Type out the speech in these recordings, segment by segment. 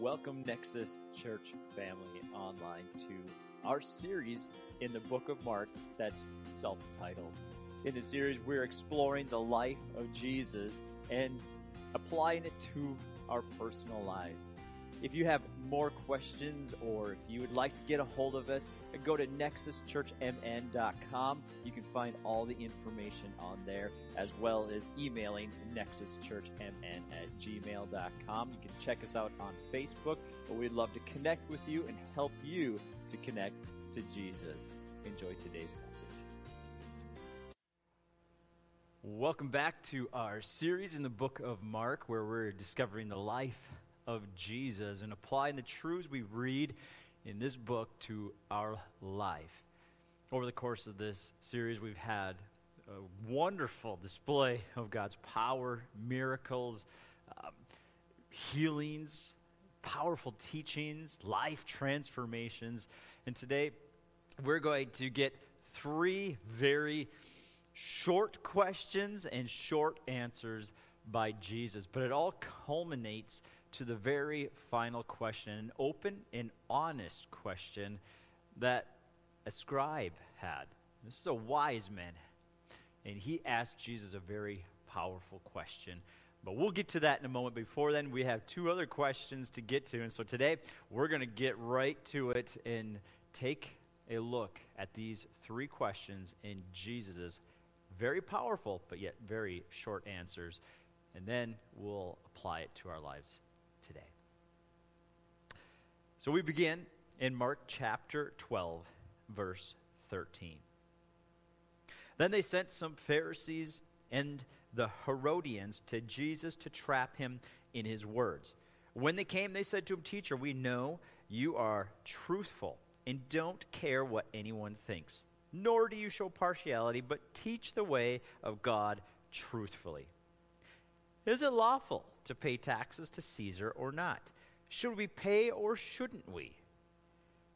welcome Nexus Church family online to our series in the book of Mark that's self titled. In the series, we're exploring the life of Jesus and applying it to our personal lives. If you have more questions or if you would like to get a hold of us, go to nexuschurchmn.com. You can find all the information on there as well as emailing nexuschurchmn at gmail.com. You can check us out on Facebook, but we'd love to connect with you and help you to connect to Jesus. Enjoy today's message. Welcome back to our series in the book of Mark, where we're discovering the life of Jesus and applying the truths we read in this book to our life. Over the course of this series, we've had a wonderful display of God's power, miracles, um, healings, powerful teachings, life transformations. And today, we're going to get three very short questions and short answers by Jesus. But it all culminates to the very final question, an open and honest question that a scribe had. This is a wise man. And he asked Jesus a very powerful question. But we'll get to that in a moment. Before then, we have two other questions to get to. And so today, we're going to get right to it and take a look at these three questions in Jesus' very powerful, but yet very short answers. And then we'll apply it to our lives today. So we begin in Mark chapter 12, verse 13. Then they sent some Pharisees and the Herodians to Jesus to trap him in his words. When they came, they said to him, Teacher, we know you are truthful and don't care what anyone thinks, nor do you show partiality, but teach the way of God truthfully. Is it lawful to pay taxes to Caesar or not? Should we pay or shouldn't we?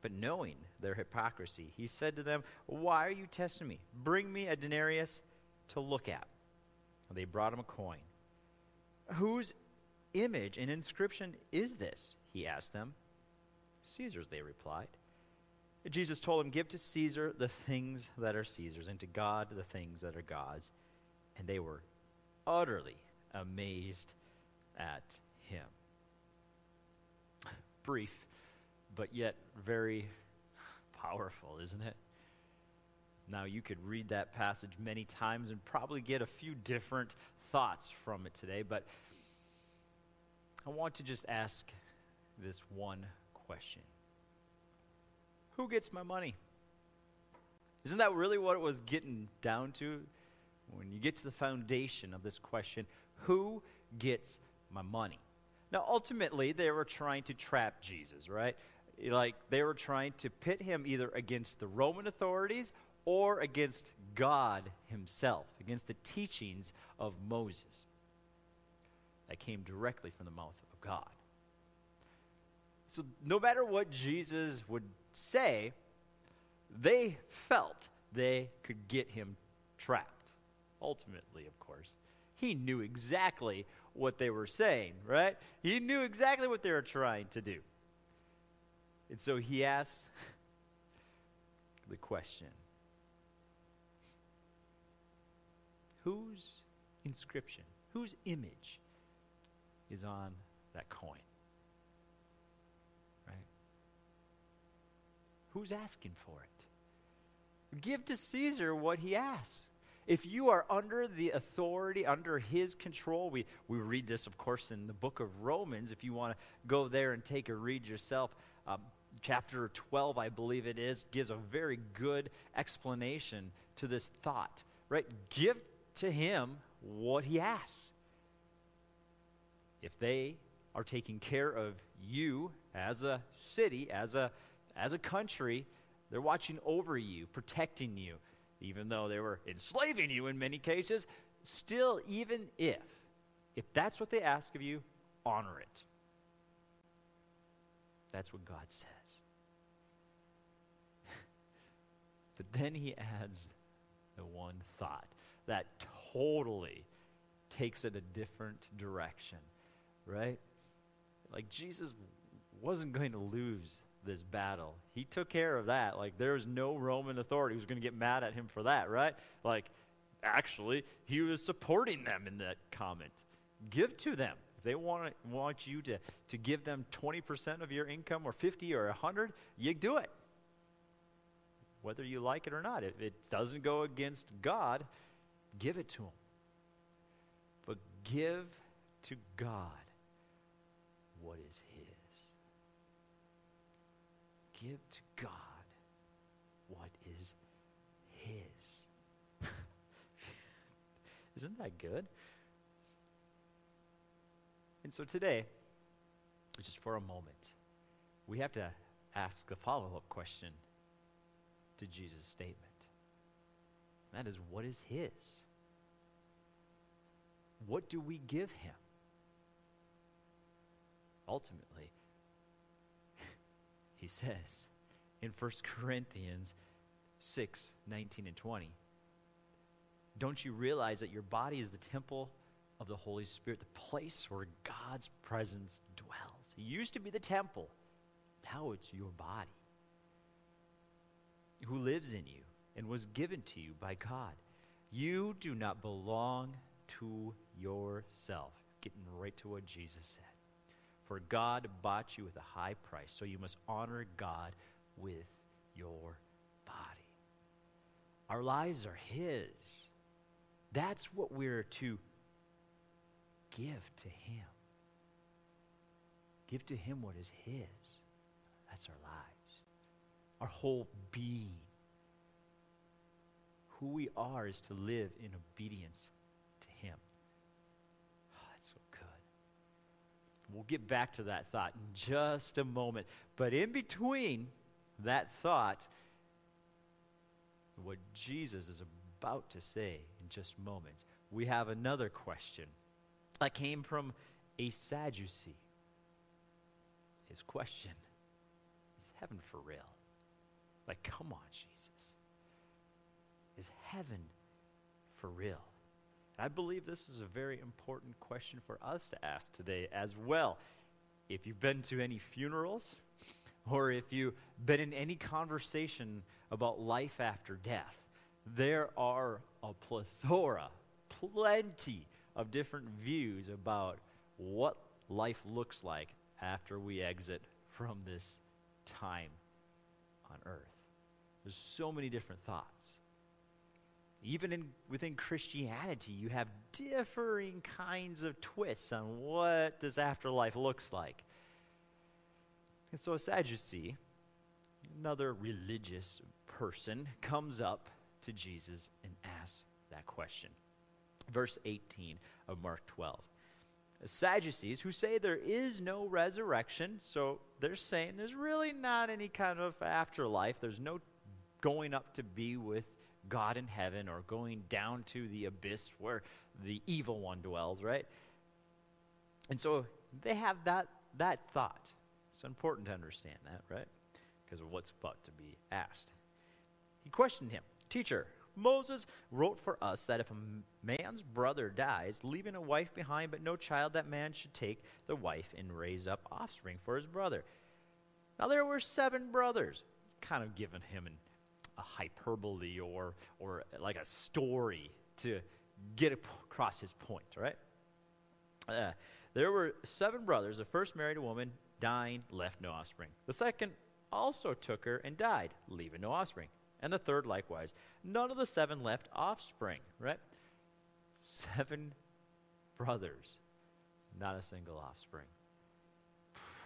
But knowing their hypocrisy, he said to them, Why are you testing me? Bring me a denarius to look at. They brought him a coin. Whose image and inscription is this? He asked them. Caesar's, they replied. Jesus told him, Give to Caesar the things that are Caesar's, and to God the things that are God's. And they were utterly amazed at him. Brief, but yet very powerful, isn't it? Now, you could read that passage many times and probably get a few different thoughts from it today, but I want to just ask this one question Who gets my money? Isn't that really what it was getting down to? When you get to the foundation of this question, who gets my money? Now, ultimately, they were trying to trap Jesus, right? Like, they were trying to pit him either against the Roman authorities or against God himself, against the teachings of Moses that came directly from the mouth of God. So, no matter what Jesus would say, they felt they could get him trapped. Ultimately, of course he knew exactly what they were saying, right? He knew exactly what they were trying to do. And so he asks the question Whose inscription, whose image is on that coin? Right? Who's asking for it? Give to Caesar what he asks. If you are under the authority, under his control, we, we read this, of course, in the book of Romans. If you want to go there and take a read yourself, um, chapter 12, I believe it is, gives a very good explanation to this thought, right? Give to him what he asks. If they are taking care of you as a city, as a, as a country, they're watching over you, protecting you even though they were enslaving you in many cases, still, even if, if that's what they ask of you, honor it. That's what God says. but then he adds the one thought that totally takes it a different direction, right? Like Jesus wasn't going to lose this battle. He took care of that. Like, there was no Roman authority who was going to get mad at him for that, right? Like, actually, he was supporting them in that comment. Give to them. If they want, want you to, to give them 20% of your income or 50 or 100, you do it. Whether you like it or not. If it doesn't go against God, give it to them. But give to God what is. Give to God what is his. Isn't that good? And so today, just for a moment, we have to ask the follow up question to Jesus' statement. That is, what is His? What do we give Him? Ultimately, He says in 1 Corinthians 6 19 and 20, don't you realize that your body is the temple of the Holy Spirit, the place where God's presence dwells. It used to be the temple, now it's your body, who lives in you and was given to you by God. You do not belong to yourself. Getting right to what Jesus said. For God bought you with a high price, so you must honor God with your body. Our lives are His. That's what we're to give to Him. Give to Him what is His. That's our lives, our whole being. Who we are is to live in obedience to Him. Oh, that's so good. We'll get back to that thought in just a moment. But in between that thought, what Jesus is about to say in just moments, we have another question that came from a Sadducee. His question is heaven for real? Like, come on, Jesus. Is heaven for real? I believe this is a very important question for us to ask today as well. If you've been to any funerals, or if you've been in any conversation about life after death, there are a plethora, plenty of different views about what life looks like after we exit from this time on earth. There's so many different thoughts. Even in, within Christianity, you have differing kinds of twists on what this afterlife looks like. And so a Sadducee, another religious person, comes up to Jesus and asks that question verse 18 of Mark 12. The Sadducees, who say there is no resurrection, so they're saying there's really not any kind of afterlife. There's no going up to be with God in heaven or going down to the abyss where the evil one dwells, right? And so they have that, that thought. It's important to understand that, right? Because of what's about to be asked. He questioned him Teacher, Moses wrote for us that if a man's brother dies, leaving a wife behind but no child, that man should take the wife and raise up offspring for his brother. Now there were seven brothers, kind of giving him an, a hyperbole or, or like a story to get across his point, right? Uh, there were seven brothers. The first married a woman, dying, left no offspring. The second also took her and died, leaving no offspring and the third likewise. None of the seven left offspring, right? Seven brothers, not a single offspring.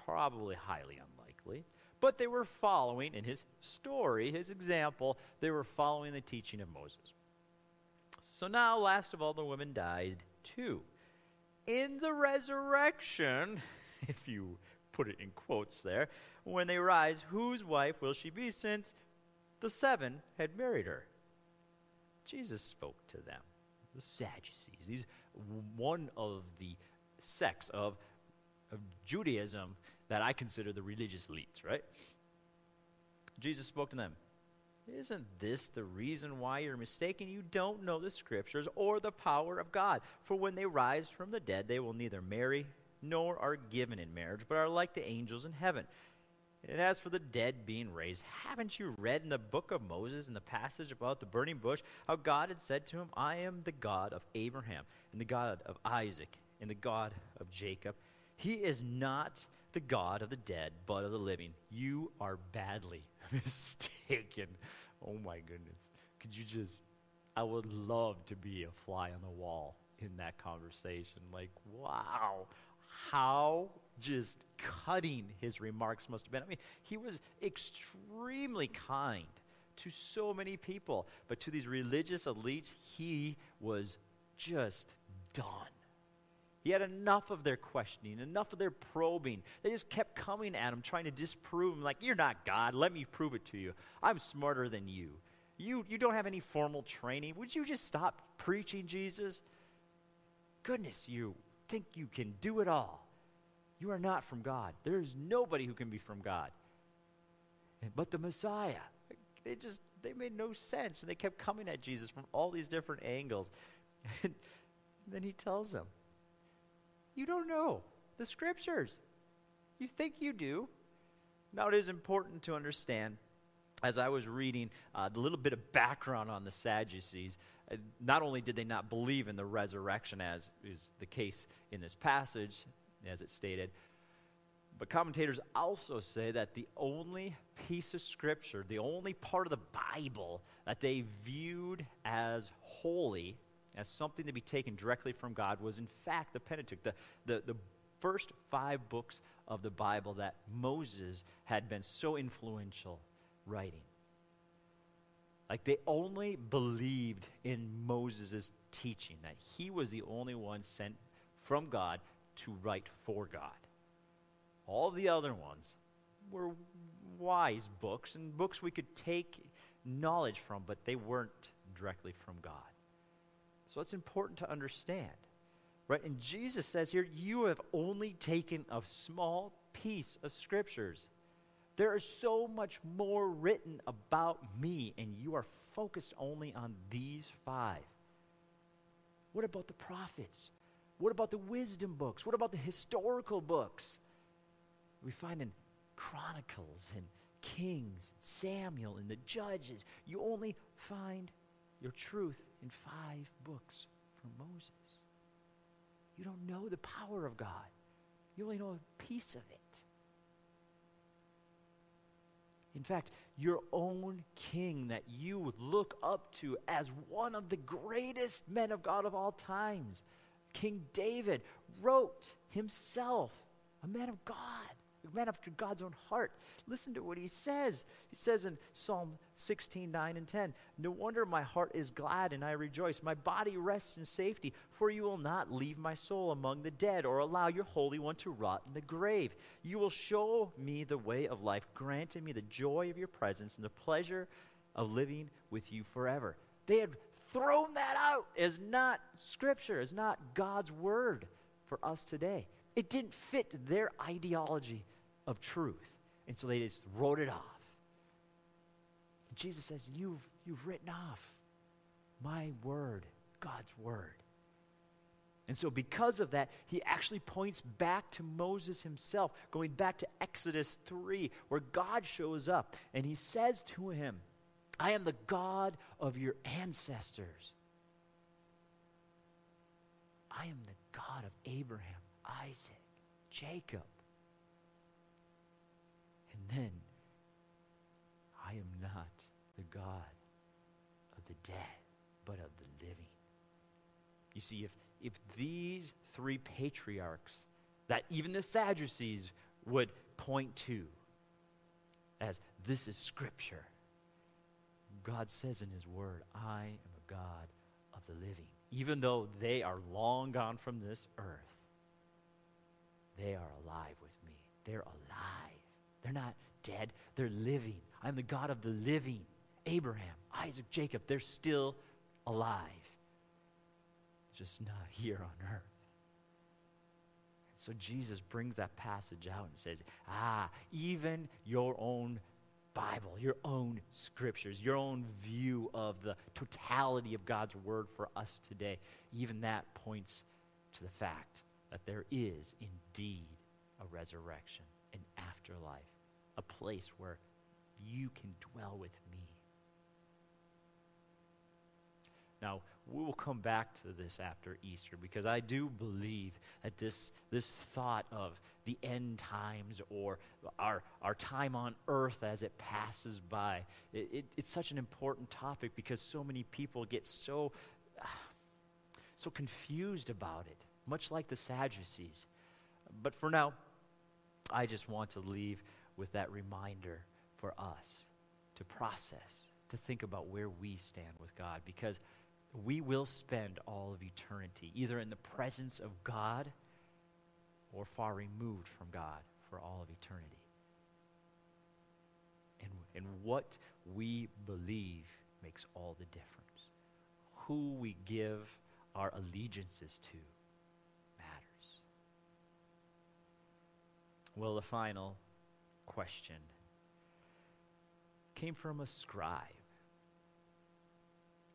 Probably highly unlikely. But they were following, in his story, his example, they were following the teaching of Moses. So now, last of all, the women died too. In the resurrection, if you put it in quotes there, when they rise, whose wife will she be, since the seven had married her. Jesus spoke to them, the Sadducees. These one of the sects of, of Judaism that I consider the religious elites, right? Jesus spoke to them. Isn't this the reason why you're mistaken? You don't know the scriptures or the power of God. For when they rise from the dead, they will neither marry nor are given in marriage, but are like the angels in heaven. And as for the dead being raised, haven't you read in the book of Moses, in the passage about the burning bush, how God had said to him, I am the God of Abraham, and the God of Isaac, and the God of Jacob? He is not the God of the dead, but of the living. You are badly mistaken. Oh my goodness. Could you just, I would love to be a fly on the wall in that conversation. Like, wow, how just cutting his remarks must have been. I mean, he was extremely kind to so many people, but to these religious elites, he was just done. He had enough of their questioning, enough of their probing. They just kept coming at him, trying to disprove him, like, You're not God. Let me prove it to you. I'm smarter than you. You, you don't have any formal training. Would you just stop preaching Jesus? Goodness, you think you can do it all. You are not from God. There is nobody who can be from God. But the Messiah, they just they made no sense, and they kept coming at Jesus from all these different angles. And then he tells them, "You don't know the scriptures. You think you do." Now it is important to understand. As I was reading uh, the little bit of background on the Sadducees, uh, not only did they not believe in the resurrection, as is the case in this passage, as it stated. But commentators also say that the only piece of scripture, the only part of the Bible that they viewed as holy, as something to be taken directly from God, was in fact the Pentateuch, the, the, the first five books of the Bible that Moses had been so influential writing. Like they only believed in Moses' teaching, that he was the only one sent from God to write for God. All the other ones were wise books and books we could take knowledge from, but they weren't directly from God. So it's important to understand. Right? And Jesus says here, you have only taken a small piece of scriptures. There is so much more written about me, and you are focused only on these five. What about the prophets? What about the wisdom books? What about the historical books? We find in Chronicles and Kings, Samuel, and the Judges. You only find your truth in five books from Moses. You don't know the power of God, you only know a piece of it. In fact, your own king that you would look up to as one of the greatest men of God of all times King David wrote himself, a man of God, man after God's own heart. Listen to what he says. He says in Psalm 16, 9 and 10 No wonder my heart is glad and I rejoice. My body rests in safety, for you will not leave my soul among the dead or allow your Holy One to rot in the grave. You will show me the way of life, granting me the joy of your presence and the pleasure of living with you forever. They had thrown that out as not scripture, as not God's word for us today. It didn't fit their ideology of truth. And so they just wrote it off. And Jesus says, You've, you've written off my word, God's word. And so, because of that, he actually points back to Moses himself, going back to Exodus 3, where God shows up and he says to him, I am the God of your ancestors. I am the God of Abraham, Isaac, Jacob. Then, I am not the God of the dead, but of the living. You see, if, if these three patriarchs that even the Sadducees would point to as this is Scripture, God says in His Word, I am a God of the living. Even though they are long gone from this earth, they are alive with me. They're alive. They're not dead, they're living. I'm the God of the living. Abraham, Isaac, Jacob, they're still alive, just not here on earth. So Jesus brings that passage out and says, Ah, even your own Bible, your own scriptures, your own view of the totality of God's word for us today, even that points to the fact that there is indeed a resurrection, an afterlife, a place where you can dwell with me. Now, we will come back to this after Easter because I do believe that this, this thought of the end times or our, our time on earth as it passes by, it, it, it's such an important topic because so many people get so, so confused about it, much like the Sadducees. But for now, I just want to leave with that reminder for us to process, to think about where we stand with God because we will spend all of eternity either in the presence of God or far removed from God for all of eternity. And, and what we believe makes all the difference. Who we give our allegiances to matters. Well, the final question came from a scribe.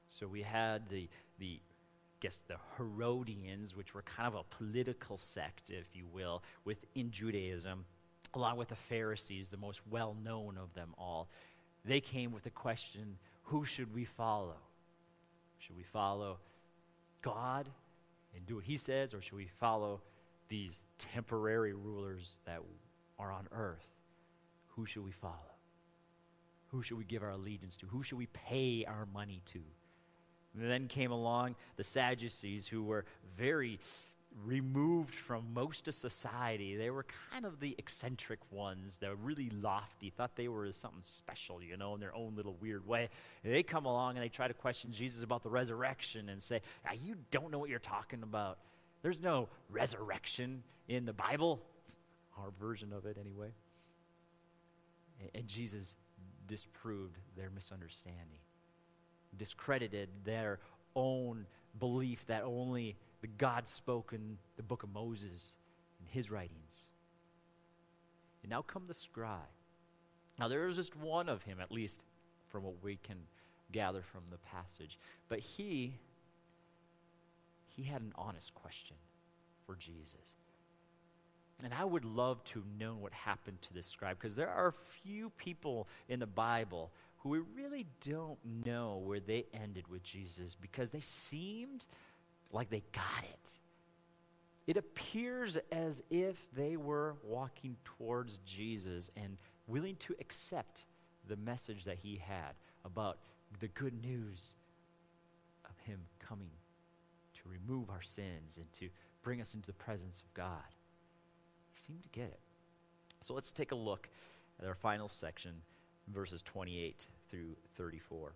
So we had the, the I guess the Herodians, which were kind of a political sect, if you will, within Judaism, along with the Pharisees, the most well known of them all. They came with the question who should we follow? Should we follow God and do what he says, or should we follow these temporary rulers that are on earth? Who should we follow? Who should we give our allegiance to? Who should we pay our money to? And then came along the Sadducees, who were very removed from most of society. They were kind of the eccentric ones, the really lofty, thought they were something special, you know, in their own little weird way. And they come along and they try to question Jesus about the resurrection and say, ah, You don't know what you're talking about. There's no resurrection in the Bible, our version of it anyway. And Jesus disproved their misunderstanding discredited their own belief that only the God spoke in the book of Moses and his writings. And now come the scribe. Now there is just one of him, at least from what we can gather from the passage. But he he had an honest question for Jesus. And I would love to know what happened to this scribe because there are few people in the Bible who we really don't know where they ended with Jesus because they seemed like they got it. It appears as if they were walking towards Jesus and willing to accept the message that he had about the good news of him coming to remove our sins and to bring us into the presence of God. Seem to get it. So let's take a look at our final section verses 28 through 34.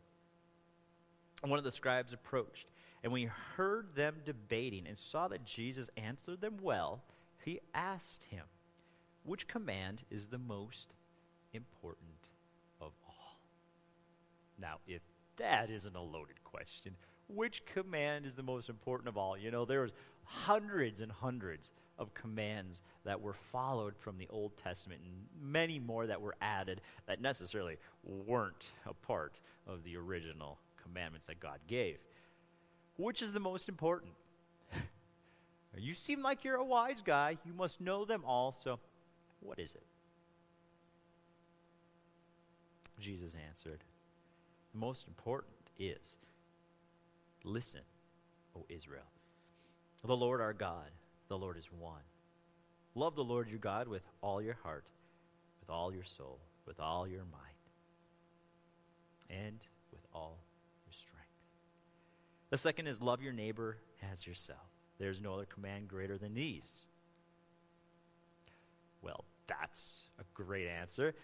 One of the scribes approached, and when he heard them debating and saw that Jesus answered them well, he asked him, Which command is the most important of all? Now, if that isn't a loaded question, which command is the most important of all? You know, there's hundreds and hundreds of commands that were followed from the Old Testament and many more that were added that necessarily weren't a part of the original commandments that God gave. Which is the most important? you seem like you're a wise guy. You must know them all. So, what is it? Jesus answered, The most important is listen, O Israel. The Lord our God the Lord is one. Love the Lord your God with all your heart, with all your soul, with all your mind, and with all your strength. The second is love your neighbor as yourself. There's no other command greater than these. Well, that's a great answer.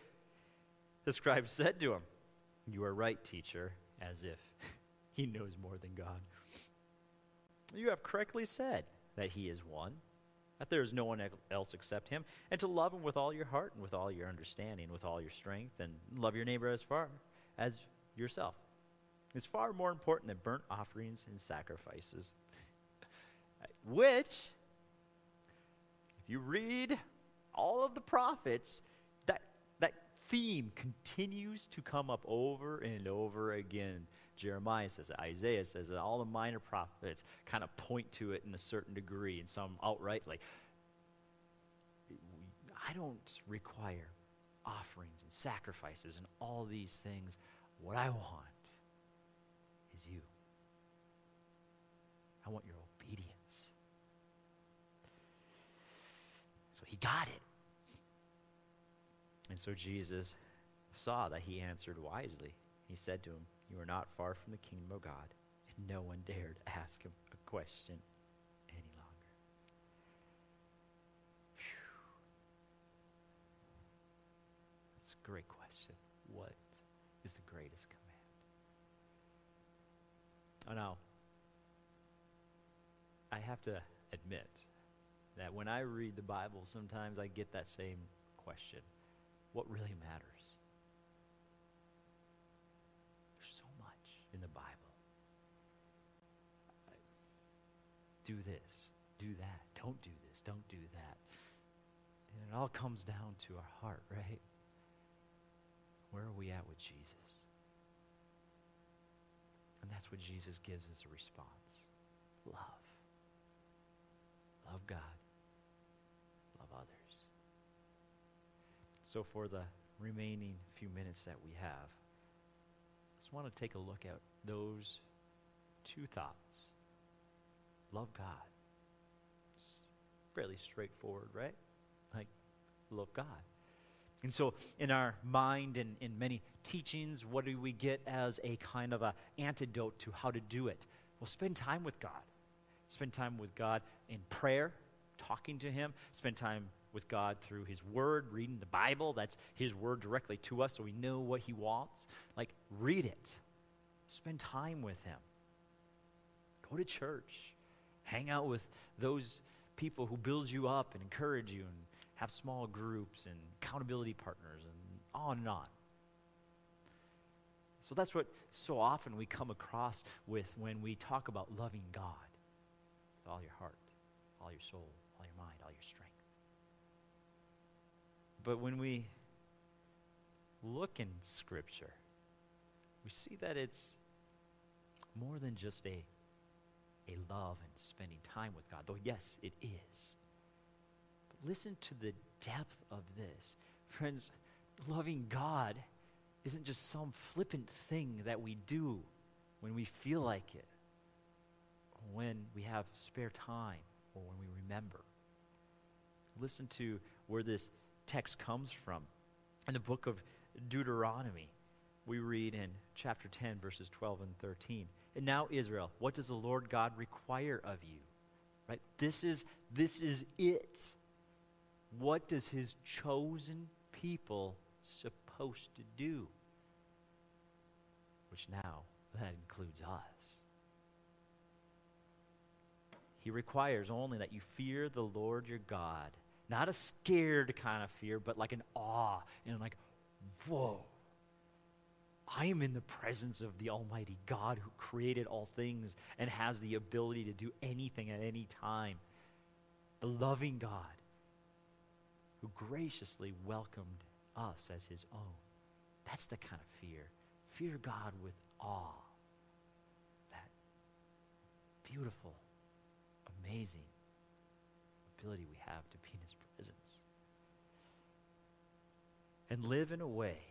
The scribe said to him, You are right, teacher, as if he knows more than God. You have correctly said that he is one, that there is no one else except him, and to love him with all your heart and with all your understanding, with all your strength, and love your neighbor as far as yourself. It's far more important than burnt offerings and sacrifices. Which, if you read all of the prophets, that, that theme continues to come up over and over again Jeremiah says it, Isaiah says it, all the minor prophets kind of point to it in a certain degree, and some outrightly. I don't require offerings and sacrifices and all these things. What I want is you. I want your obedience. So he got it. And so Jesus saw that he answered wisely. He said to him, You are not far from the kingdom of God. And no one dared ask him a question any longer. Whew. That's a great question. What is the greatest command? Oh, now, I have to admit that when I read the Bible, sometimes I get that same question What really matters? There's so much in the Bible. Do this, do that, don't do this, don't do that. And it all comes down to our heart, right? Where are we at with Jesus? And that's what Jesus gives us a response love. Love God love others. So, for the remaining few minutes that we have, I just want to take a look at those two thoughts. Love God. It's fairly straightforward, right? Like, love God. And so, in our mind and in many teachings, what do we get as a kind of a antidote to how to do it? Well, spend time with God. Spend time with God in prayer, talking to Him. Spend time with God through His Word, reading the Bible. That's His Word directly to us so we know what He wants. Like, read it, spend time with Him, go to church, hang out with those people who build you up and encourage you, and have small groups and accountability partners, and on and on. So that's what so often we come across with when we talk about loving God with all your heart, all your soul, all your mind, all your strength. But when we look in Scripture, we see that it's more than just a, a love and spending time with God, though, yes, it is. But listen to the depth of this. Friends, loving God isn't just some flippant thing that we do when we feel like it, when we have spare time, or when we remember. Listen to where this text comes from. In the book of Deuteronomy, we read in chapter 10, verses 12 and 13. And now, Israel, what does the Lord God require of you? Right? This is, this is it. What does his chosen people supposed to do? Which now, that includes us. He requires only that you fear the Lord your God not a scared kind of fear, but like an awe and like, whoa. I am in the presence of the Almighty God who created all things and has the ability to do anything at any time. The loving God who graciously welcomed us as his own. That's the kind of fear. Fear God with awe. That beautiful, amazing ability we have to be in his presence. and live in a way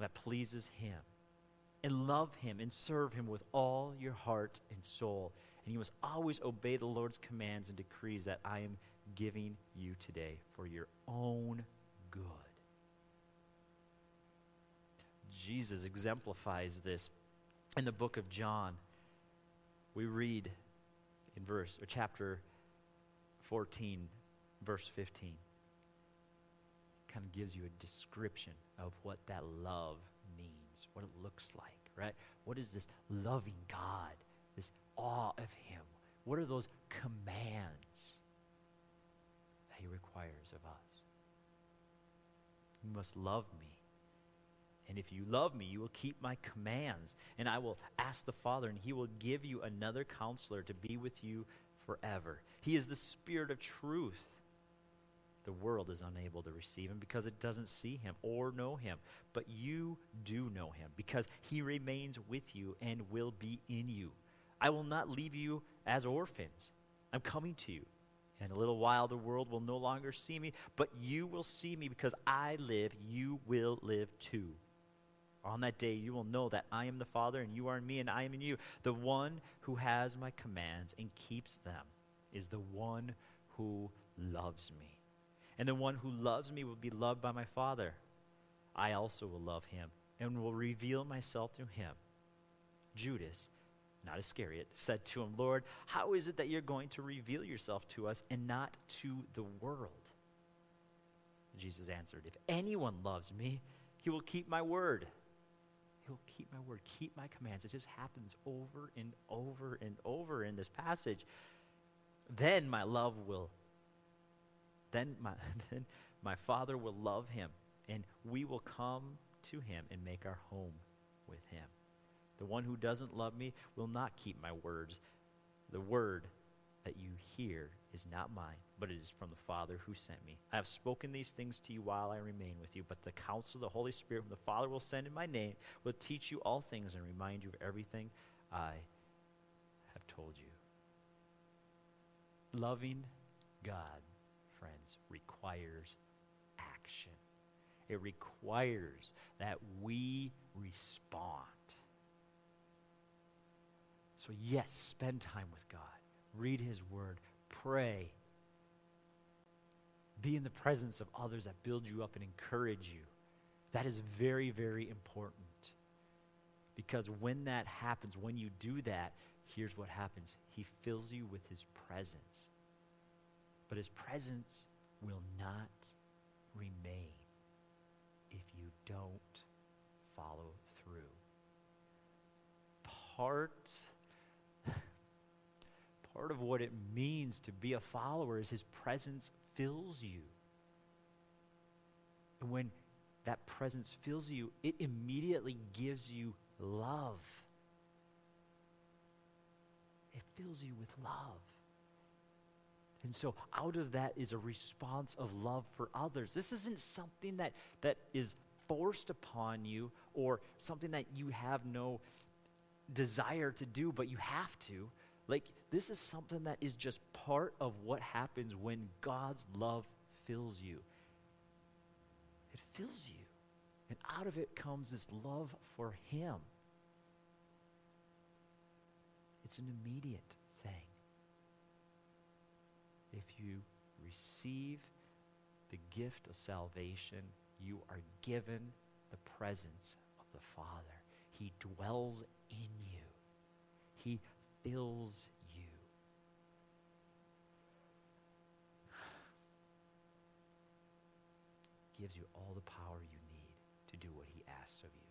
that pleases Him. And love Him and serve Him with all your heart and soul. And you must always obey the Lord's commands and decrees that I am giving you today for your own good. Jesus exemplifies this in the book of John. We read in verse or chapter 14, verse 15 kind of gives you a description of what that love means, what it looks like, right? What is this loving God, this awe of Him? What are those commands that He requires of us? You must love me. And if you love me, you will keep my commands. And I will ask the Father, and he will give you another counselor to be with you forever. He is the Spirit of truth The world is unable to receive him because it doesn't see him or know him. But you do know him because he remains with you and will be in you. I will not leave you as orphans. I'm coming to you. In a little while, the world will no longer see me, but you will see me because I live. You will live too. On that day, you will know that I am the Father, and you are in me, and I am in you. The one who has my commands and keeps them is the one who loves me. And the one who loves me will be loved by my Father. I also will love him and will reveal myself to him. Judas, not Iscariot, said to him, Lord, how is it that you're going to reveal yourself to us and not to the world? Jesus answered, If anyone loves me, he will keep my word. He'll keep my word, keep my commands. It just happens over and over and over in this passage. Then my love will, then my, then my Father will love him, and we will come to him and make our home with him. The one who doesn't love me will not keep my words. The word that you hear is not mine, but it is from the Father who sent me. I have spoken these things to you while I remain with you, but the counsel of the Holy Spirit, whom the Father will send in my name, will teach you all things and remind you of everything I have told you. Loving God, requires action. It requires that we respond. So, yes, spend time with God, read His Word, pray, be in the presence of others that build you up and encourage you. That is very, very important. Because when that happens, when you do that, here's what happens He fills you with His presence. But His presence will not remain if you don't follow through. Part part of what it means to be a follower is his presence fills you. And when that presence fills you, it immediately gives you love. It fills you with love. And so out of that is a response of love for others. This isn't something that, that is forced upon you or something that you have no desire to do, but you have to. Like, this is something that is just part of what happens when God's love fills you. It fills you. And out of it comes this love for Him. It's an immediate you receive the gift of salvation, you are given the presence of the Father. He dwells in you. He fills you. Gives you all the power you need to do what he asks of you.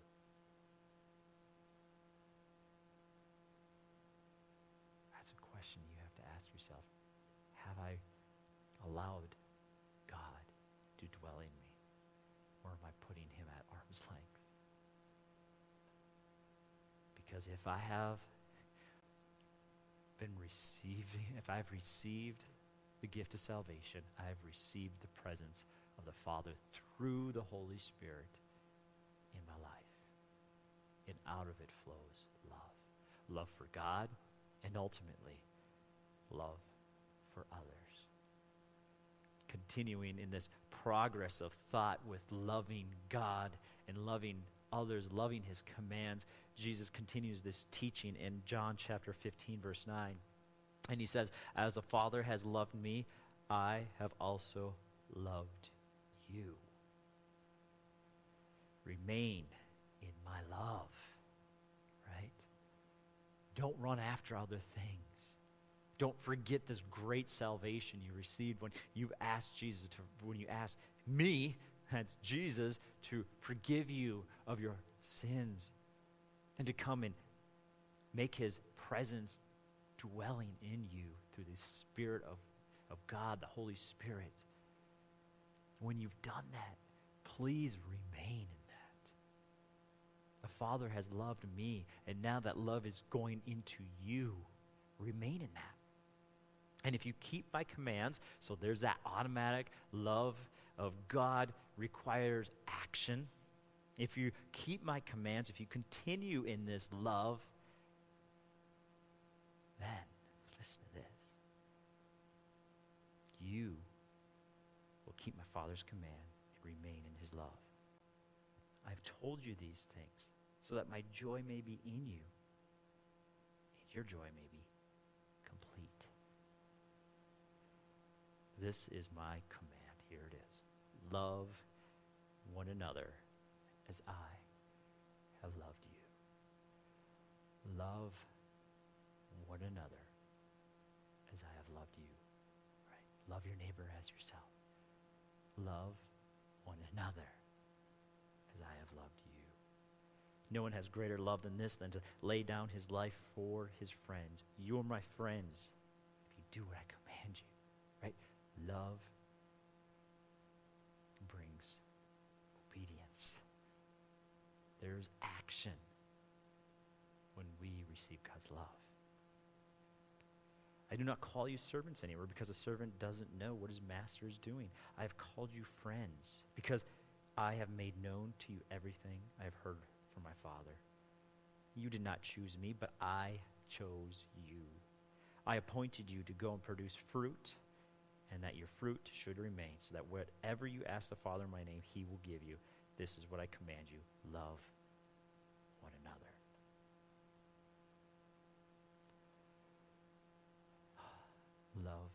That's a question you have to ask yourself. Have I allowed God to dwell in me? Or am I putting him at arm's length? Because if I have been receiving, if I've received the gift of salvation, I have received the presence of the Father through the Holy Spirit in my life. And out of it flows love. Love for God and ultimately love for others. Continuing in this progress of thought with loving God and loving others, loving his commands, Jesus continues this teaching in John chapter 15, verse 9. And he says, As the Father has loved me, I have also loved you. Remain in my love, right? Don't run after other things. Don't forget this great salvation you received when you asked Jesus to, when you asked me, that's Jesus, to forgive you of your sins and to come and make his presence dwelling in you through the Spirit of, of God, the Holy Spirit. When you've done that, please remain in that. The Father has loved me, and now that love is going into you. Remain in that. And if you keep my commands, so there's that automatic love of God requires action. If you keep my commands, if you continue in this love, then, listen to this. You will keep my Father's command and remain in his love. I've told you these things so that my joy may be in you and your joy may be complete. This is my command. Here it is. Love one another as I have loved you. Love one another as I have loved you. Right? Love your neighbor as yourself. Love one another as I have loved you. No one has greater love than this than to lay down his life for his friends. You're my friends if you do what I command you. Right? Love brings obedience. There's action when we receive God's love. I do not call you servants anymore because a servant doesn't know what his master is doing. I have called you friends because I have made known to you everything I have heard from my Father. You did not choose me, but I chose you. I appointed you to go and produce fruit, and that your fruit should remain, so that whatever you ask the Father in my name, he will give you. This is what I command you love one another. love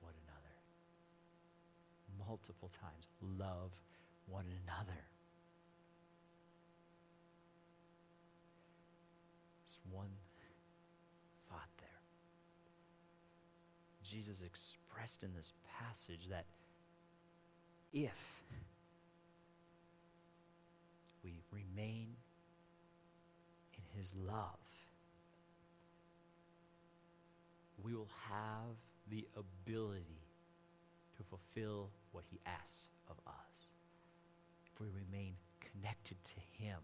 one another. Multiple times, love one another. It's one thought there. Jesus expressed in this passage that if we remain in his love, we will have the ability to fulfill what he asks of us. If we remain connected to him,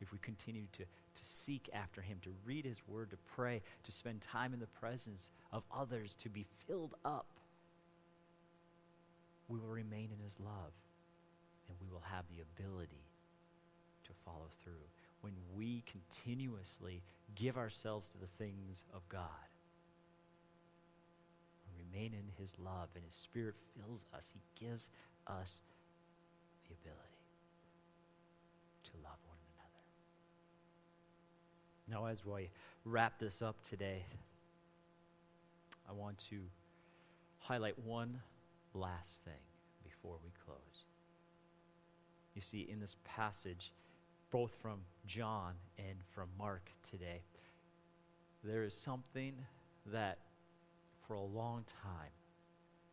if we continue to, to seek after him, to read his word, to pray, to spend time in the presence of others, to be filled up, we will remain in his love and we will have the ability to follow through. When we continuously give ourselves to the things of God, remain in his love and his spirit fills us, he gives us the ability to love one another. Now, as we wrap this up today, I want to highlight one last thing before we close. You see, in this passage, both from John and from Mark today, there is something that for a long time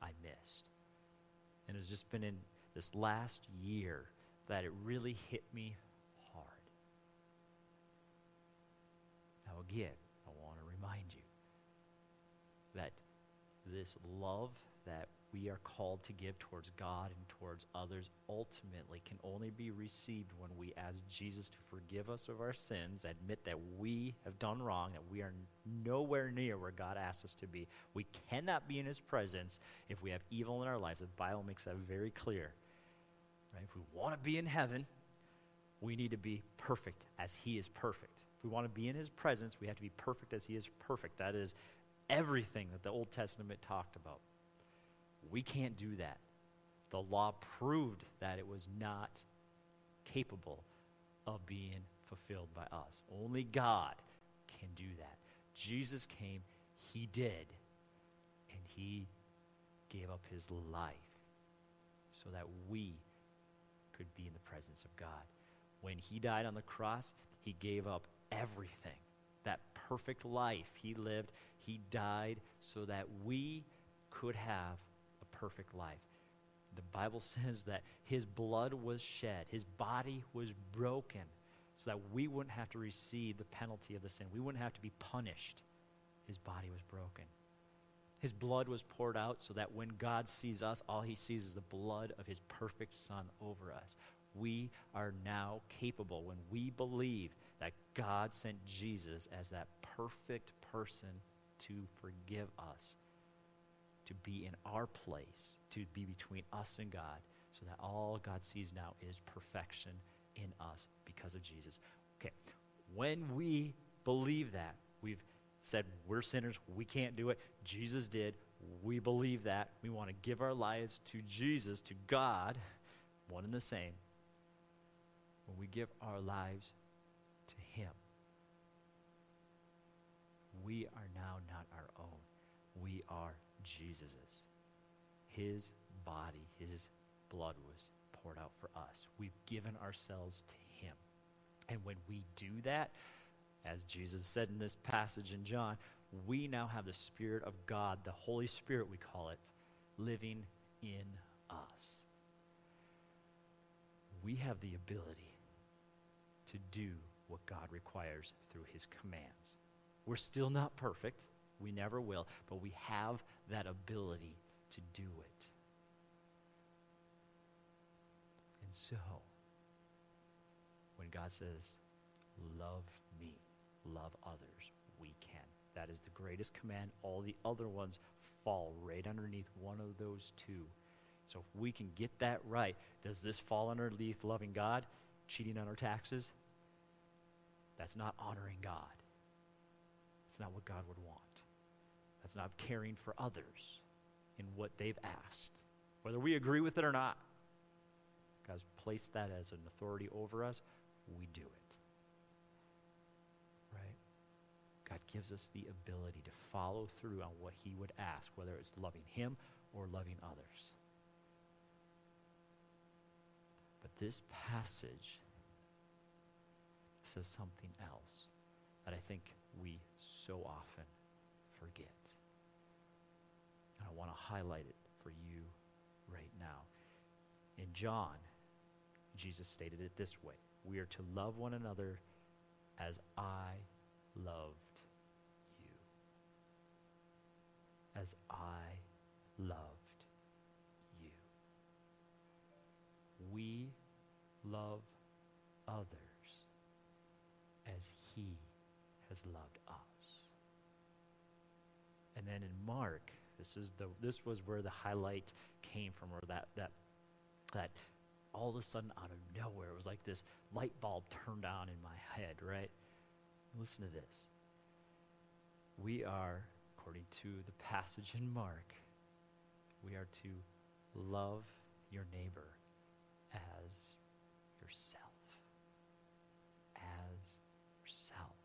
I missed. And it's just been in this last year that it really hit me hard. Now, again, I want to remind you that this love that we are called to give towards God and towards others ultimately can only be received when we ask Jesus to forgive us of our sins, admit that we have done wrong, that we are nowhere near where God asks us to be. We cannot be in His presence if we have evil in our lives. The Bible makes that very clear. Right? If we want to be in heaven, we need to be perfect as He is perfect. If we want to be in His presence, we have to be perfect as He is perfect. That is everything that the Old Testament talked about. We can't do that. The law proved that it was not capable of being fulfilled by us. Only God can do that. Jesus came, He did, and He gave up His life so that we could be in the presence of God. When He died on the cross, He gave up everything. That perfect life He lived, He died so that we could have perfect life. The Bible says that his blood was shed, his body was broken, so that we wouldn't have to receive the penalty of the sin. We wouldn't have to be punished. His body was broken. His blood was poured out so that when God sees us, all he sees is the blood of his perfect Son over us. We are now capable, when we believe that God sent Jesus as that perfect person to forgive us, to be in our place, to be between us and God, so that all God sees now is perfection in us because of Jesus. Okay, when we believe that, we've said we're sinners, we can't do it. Jesus did. We believe that. We want to give our lives to Jesus, to God, one and the same. When we give our lives to Him, we are now not our own. We are Jesus's. His body, His blood was poured out for us. We've given ourselves to Him. And when we do that, as Jesus said in this passage in John, we now have the Spirit of God, the Holy Spirit, we call it, living in us. We have the ability to do what God requires through His commands. We're still not perfect, we never will, but we have that ability to do it. And so, when God says, Love me, love others, we can. That is the greatest command. All the other ones fall right underneath one of those two. So if we can get that right, does this fall underneath loving God, cheating on our taxes? That's not honoring God. It's not what God would want. That's not caring for others in what they've asked, whether we agree with it or not. God's placed that as an authority over us. We do it. Right? God gives us the ability to follow through on what He would ask, whether it's loving Him or loving others. But this passage says something else that I think we so often forget. Want to highlight it for you right now. In John, Jesus stated it this way We are to love one another as I loved you. as I loved you. We love others as he has loved us. And then in Mark, this is the this was where the highlight came from, or that that that all of a sudden out of nowhere it was like this light bulb turned on in my head, right? Listen to this. We are according to the passage in Mark, we are to love your neighbor as yourself. As yourself.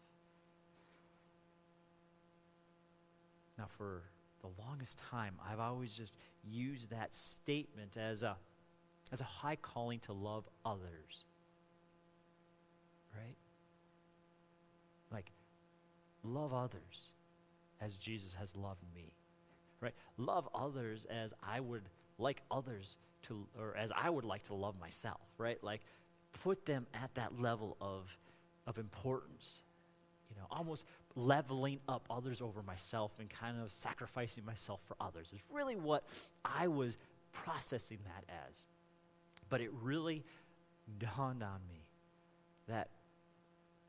Now, for the longest time, I've always just used that statement as a, as a high calling to love others. Right? Like, love others as Jesus has loved me. Right? Love others as I would like others to, or as I would like to love myself, right? Like, put them at that level of, of importance. You know, almost leveling up others over myself and kind of sacrificing myself for others is really what I was processing that as. But it really dawned on me that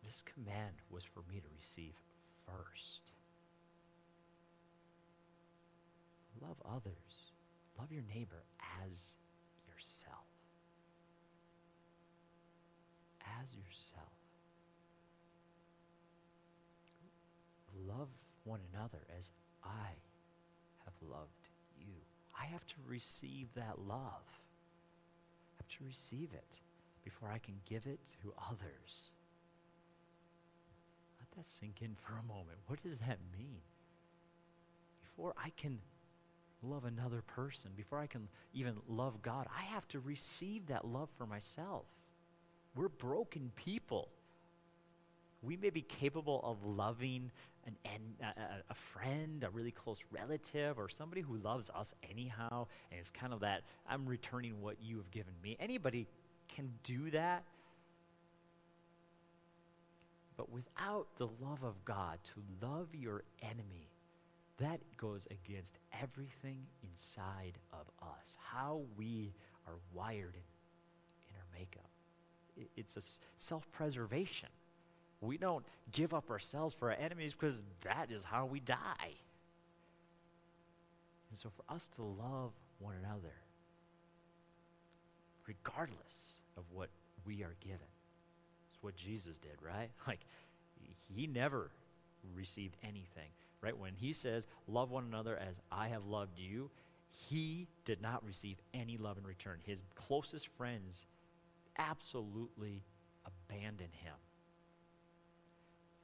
this command was for me to receive first. love others, love your neighbor as yourself. As yourself. Love one another as I have loved you. I have to receive that love. I have to receive it before I can give it to others. Let that sink in for a moment. What does that mean? Before I can love another person, before I can even love God, I have to receive that love for myself. We're broken people. We may be capable of loving an, an, a, a friend, a really close relative, or somebody who loves us anyhow, and it's kind of that I'm returning what you have given me. Anybody can do that. But without the love of God, to love your enemy that goes against everything inside of us, how we are wired in, in our makeup. It, it's a self preservation. We don't give up ourselves for our enemies because that is how we die. And so, for us to love one another, regardless of what we are given, it's what Jesus did, right? Like, he never received anything, right? When he says, Love one another as I have loved you, he did not receive any love in return. His closest friends absolutely abandoned him.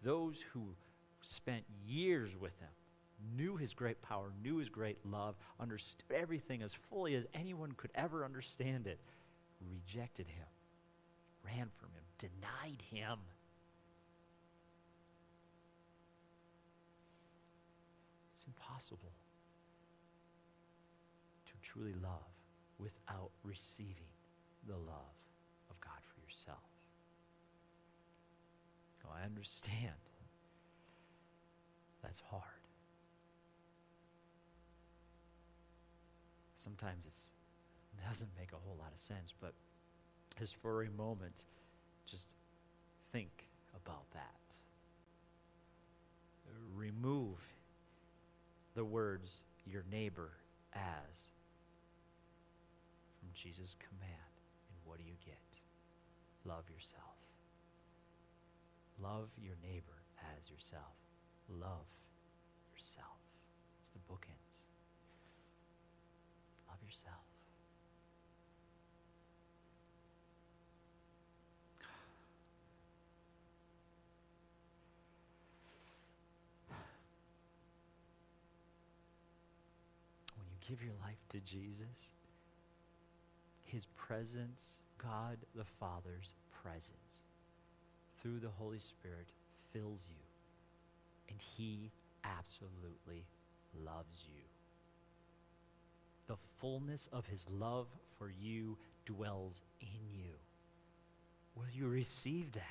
Those who spent years with him, knew his great power, knew his great love, understood everything as fully as anyone could ever understand it, rejected him, ran from him, denied him. It's impossible to truly love without receiving the love of God for yourself. I understand. That's hard. Sometimes it doesn't make a whole lot of sense, but just for a moment, just think about that. Remove the words your neighbor as from Jesus' command. And what do you get? Love yourself. Love your neighbor as yourself. Love yourself. It's the bookends. Love yourself. When you give your life to Jesus, his presence, God the Father's presence, through the Holy Spirit fills you, and He absolutely loves you. The fullness of His love for you dwells in you. Will you receive that?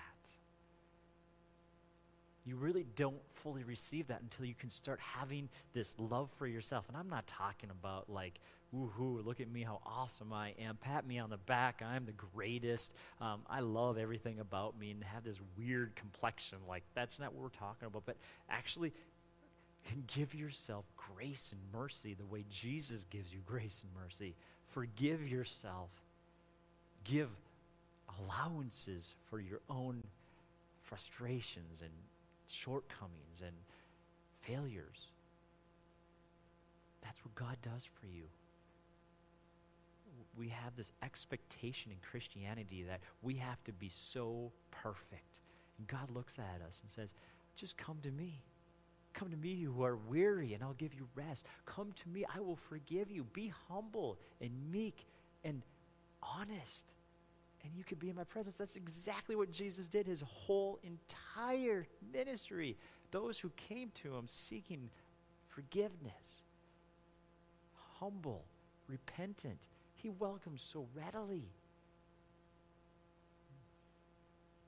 You really don't fully receive that until you can start having this love for yourself. And I'm not talking about like, woohoo, look at me, how awesome I am. Pat me on the back, I'm the greatest. Um, I love everything about me and have this weird complexion. Like, that's not what we're talking about. But actually, give yourself grace and mercy the way Jesus gives you grace and mercy. Forgive yourself. Give allowances for your own frustrations and shortcomings and failures. That's what God does for you. We have this expectation in Christianity that we have to be so perfect. And God looks at us and says, Just come to me. Come to me, you who are weary, and I'll give you rest. Come to me, I will forgive you. Be humble and meek and honest and you could be in my presence. That's exactly what Jesus did his whole entire ministry. Those who came to him seeking forgiveness, humble, repentant, he welcomes so readily.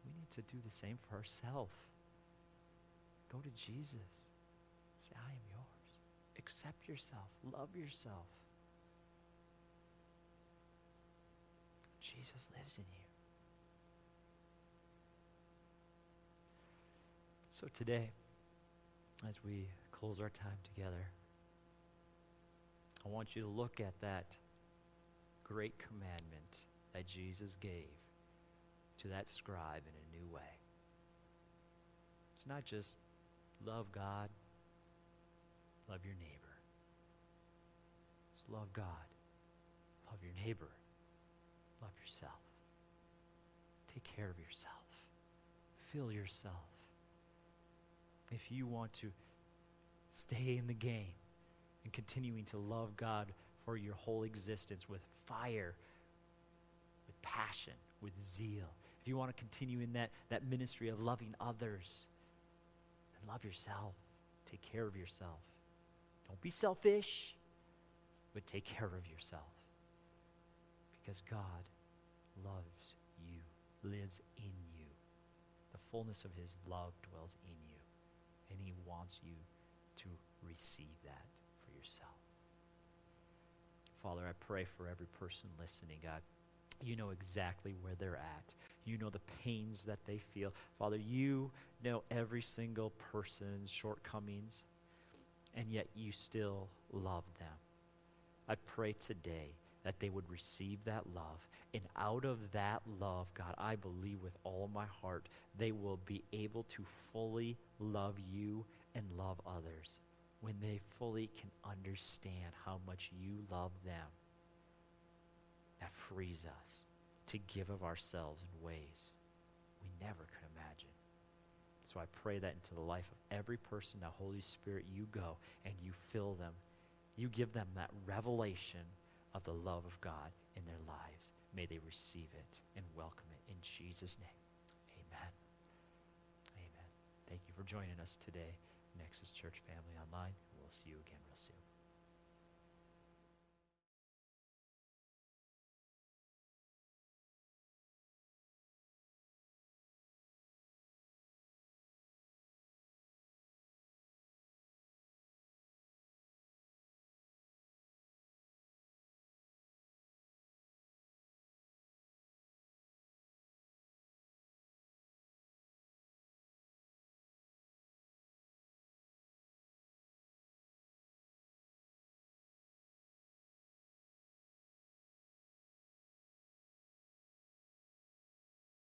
We need to do the same for ourselves. Go to Jesus. Say, I am yours. Accept yourself. Love yourself. Jesus lives in you. So today, as we close our time together, I want you to look at that great commandment that Jesus gave to that scribe in a new way. It's not just love God, love your neighbor. It's love God, love your neighbor, Love yourself. Take care of yourself. Fill yourself. If you want to stay in the game and continuing to love God for your whole existence with fire, with passion, with zeal, if you want to continue in that, that ministry of loving others, then love yourself. Take care of yourself. Don't be selfish, but take care of yourself because God loves you, lives in you. The fullness of his love dwells in you, and he wants you to receive that for yourself. Father, I pray for every person listening, God. You know exactly where they're at. You know the pains that they feel. Father, you know every single person's shortcomings, and yet you still love them. I pray today that they would receive that love. And out of that love, God, I believe with all my heart, they will be able to fully love you and love others when they fully can understand how much you love them. That frees us to give of ourselves in ways we never could imagine. So I pray that into the life of every person, now, Holy Spirit, you go and you fill them. You give them that revelation of the love of God in their lives. May they receive it and welcome it in Jesus' name. Amen. Amen. Thank you for joining us today, Nexus Church family online. We'll see you again real soon.